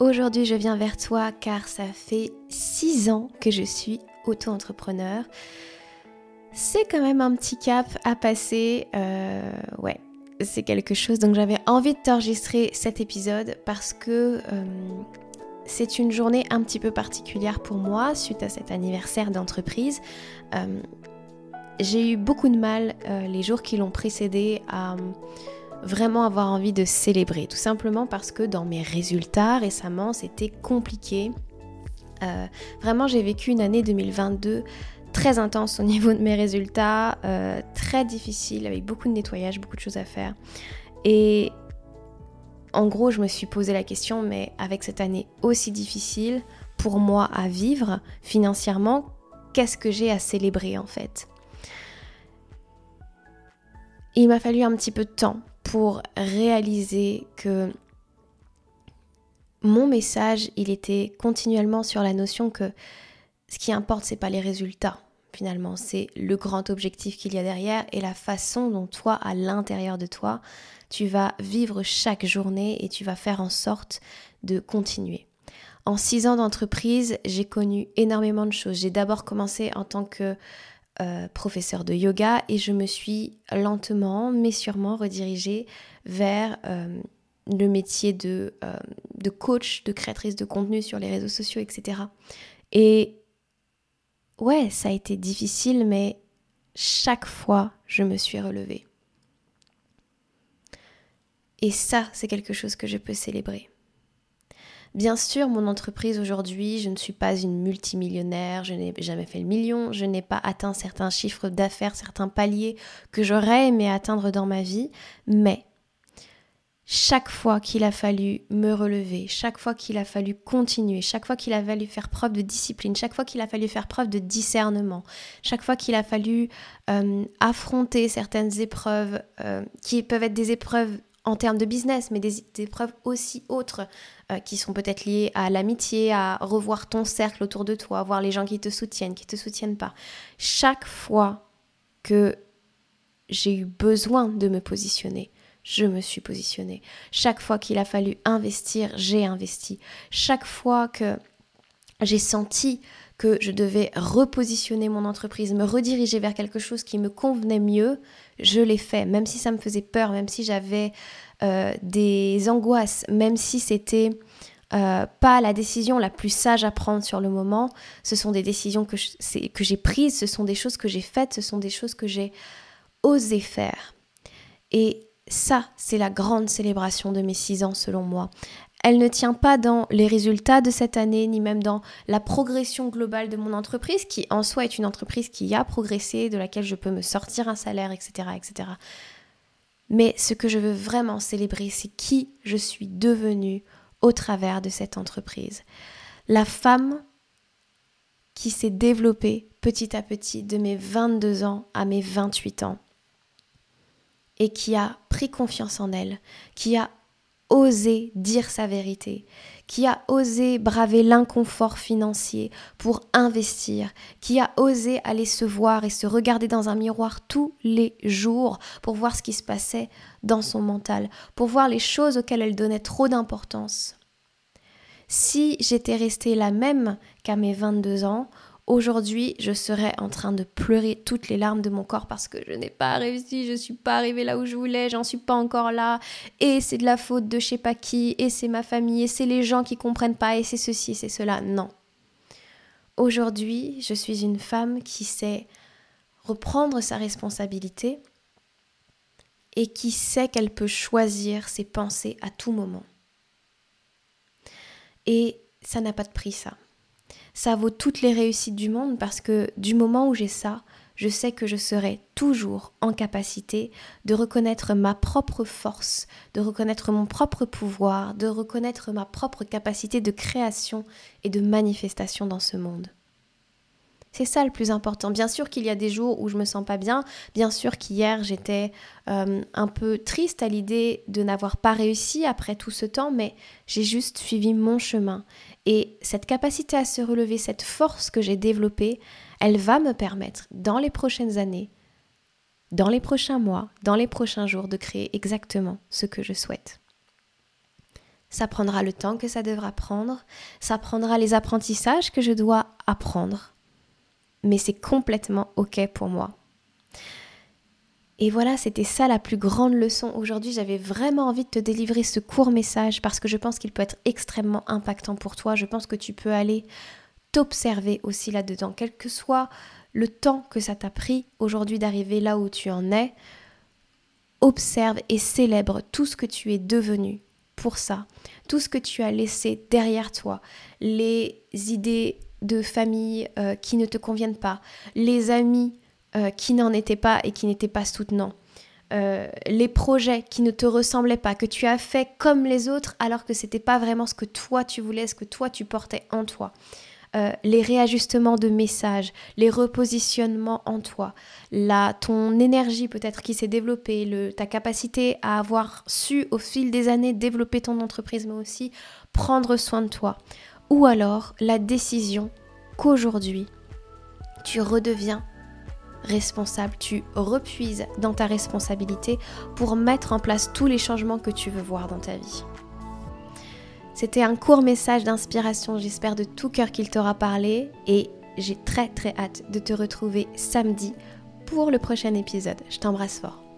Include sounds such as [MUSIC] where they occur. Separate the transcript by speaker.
Speaker 1: Aujourd'hui, je viens vers toi car ça fait six ans que je suis auto-entrepreneur. C'est quand même un petit cap à passer. Euh, ouais, c'est quelque chose. Donc j'avais envie de t'enregistrer cet épisode parce que euh, c'est une journée un petit peu particulière pour moi suite à cet anniversaire d'entreprise. Euh, j'ai eu beaucoup de mal les jours qui l'ont précédé à vraiment avoir envie de célébrer, tout simplement parce que dans mes résultats récemment, c'était compliqué. Euh, vraiment, j'ai vécu une année 2022 très intense au [LAUGHS] niveau de mes résultats, euh, très difficile, avec beaucoup de nettoyage, beaucoup de choses à faire. Et en gros, je me suis posé la question, mais avec cette année aussi difficile pour moi à vivre financièrement, qu'est-ce que j'ai à célébrer en fait? Il m'a fallu un petit peu de temps pour réaliser que mon message, il était continuellement sur la notion que ce qui importe, c'est pas les résultats. Finalement, c'est le grand objectif qu'il y a derrière et la façon dont toi, à l'intérieur de toi, tu vas vivre chaque journée et tu vas faire en sorte de continuer. En six ans d'entreprise, j'ai connu énormément de choses. J'ai d'abord commencé en tant que euh, professeur de yoga et je me suis lentement mais sûrement redirigée vers euh, le métier de, euh, de coach, de créatrice de contenu sur les réseaux sociaux, etc. Et ouais, ça a été difficile, mais chaque fois, je me suis relevée. Et ça, c'est quelque chose que je peux célébrer. Bien sûr, mon entreprise aujourd'hui, je ne suis pas une multimillionnaire, je n'ai jamais fait le million, je n'ai pas atteint certains chiffres d'affaires, certains paliers que j'aurais aimé atteindre dans ma vie, mais chaque fois qu'il a fallu me relever, chaque fois qu'il a fallu continuer, chaque fois qu'il a fallu faire preuve de discipline, chaque fois qu'il a fallu faire preuve de discernement, chaque fois qu'il a fallu euh, affronter certaines épreuves euh, qui peuvent être des épreuves en termes de business, mais des, épreuves aussi autres euh, qui sont peut-être liées à l'amitié, à revoir ton cercle autour de toi, voir les gens qui te soutiennent, qui te soutiennent pas. Chaque fois que j'ai eu besoin de me positionner, je me suis positionnée. Chaque fois qu'il a fallu investir, j'ai investi. Chaque fois que j'ai senti que je devais repositionner mon entreprise, me rediriger vers quelque chose qui me convenait mieux, je l'ai fait, même si ça me faisait peur, même si j'avais euh, des angoisses, même si c'était euh, pas la décision la plus sage à prendre sur le moment, ce sont des décisions que, que j'ai prises, ce sont des choses que j'ai faites, ce sont des choses que j'ai osé faire. Et ça, c'est la grande célébration de mes six ans selon moi elle ne tient pas dans les résultats de cette année, ni même dans la progression globale de mon entreprise, qui en soi est une entreprise qui a progressé, de laquelle je peux me sortir un salaire, etc. etc. Mais ce que je veux vraiment célébrer, c'est qui je suis devenue au travers de cette entreprise. La femme qui s'est développée petit à petit de mes 22 ans à mes 28 ans et qui a pris confiance en elle, qui a osé dire sa vérité, qui a osé braver l'inconfort financier pour investir, qui a osé aller se voir et se regarder dans un miroir tous les jours pour voir ce qui se passait dans son mental, pour voir les choses auxquelles elle donnait trop d'importance. Si j'étais restée la même qu'à mes 22 ans, Aujourd'hui, je serais en train de pleurer toutes les larmes de mon corps parce que je n'ai pas réussi, je ne suis pas arrivée là où je voulais, j'en suis pas encore là, et c'est de la faute de je sais pas qui, et c'est ma famille, et c'est les gens qui comprennent pas, et c'est ceci, c'est cela. Non. Aujourd'hui, je suis une femme qui sait reprendre sa responsabilité et qui sait qu'elle peut choisir ses pensées à tout moment. Et ça n'a pas de prix, ça ça vaut toutes les réussites du monde parce que du moment où j'ai ça, je sais que je serai toujours en capacité de reconnaître ma propre force, de reconnaître mon propre pouvoir, de reconnaître ma propre capacité de création et de manifestation dans ce monde. C'est ça le plus important. Bien sûr qu'il y a des jours où je me sens pas bien. Bien sûr qu'hier j'étais euh, un peu triste à l'idée de n'avoir pas réussi après tout ce temps, mais j'ai juste suivi mon chemin. Et cette capacité à se relever, cette force que j'ai développée, elle va me permettre dans les prochaines années, dans les prochains mois, dans les prochains jours de créer exactement ce que je souhaite. ça prendra le temps que ça devra prendre, ça prendra les apprentissages que je dois apprendre. Mais c'est complètement OK pour moi. Et voilà, c'était ça la plus grande leçon. Aujourd'hui, j'avais vraiment envie de te délivrer ce court message parce que je pense qu'il peut être extrêmement impactant pour toi. Je pense que tu peux aller t'observer aussi là-dedans, quel que soit le temps que ça t'a pris aujourd'hui d'arriver là où tu en es. Observe et célèbre tout ce que tu es devenu pour ça, tout ce que tu as laissé derrière toi, les idées de famille euh, qui ne te conviennent pas, les amis euh, qui n'en étaient pas et qui n'étaient pas soutenants, euh, les projets qui ne te ressemblaient pas, que tu as fait comme les autres alors que c'était pas vraiment ce que toi tu voulais, ce que toi tu portais en toi. Les réajustements de messages, les repositionnements en toi, la, ton énergie peut-être qui s'est développée, le, ta capacité à avoir su au fil des années développer ton entreprise, mais aussi prendre soin de toi. Ou alors la décision qu'aujourd'hui, tu redeviens responsable, tu repuises dans ta responsabilité pour mettre en place tous les changements que tu veux voir dans ta vie. C'était un court message d'inspiration, j'espère de tout cœur qu'il t'aura parlé et j'ai très très hâte de te retrouver samedi pour le prochain épisode. Je t'embrasse fort.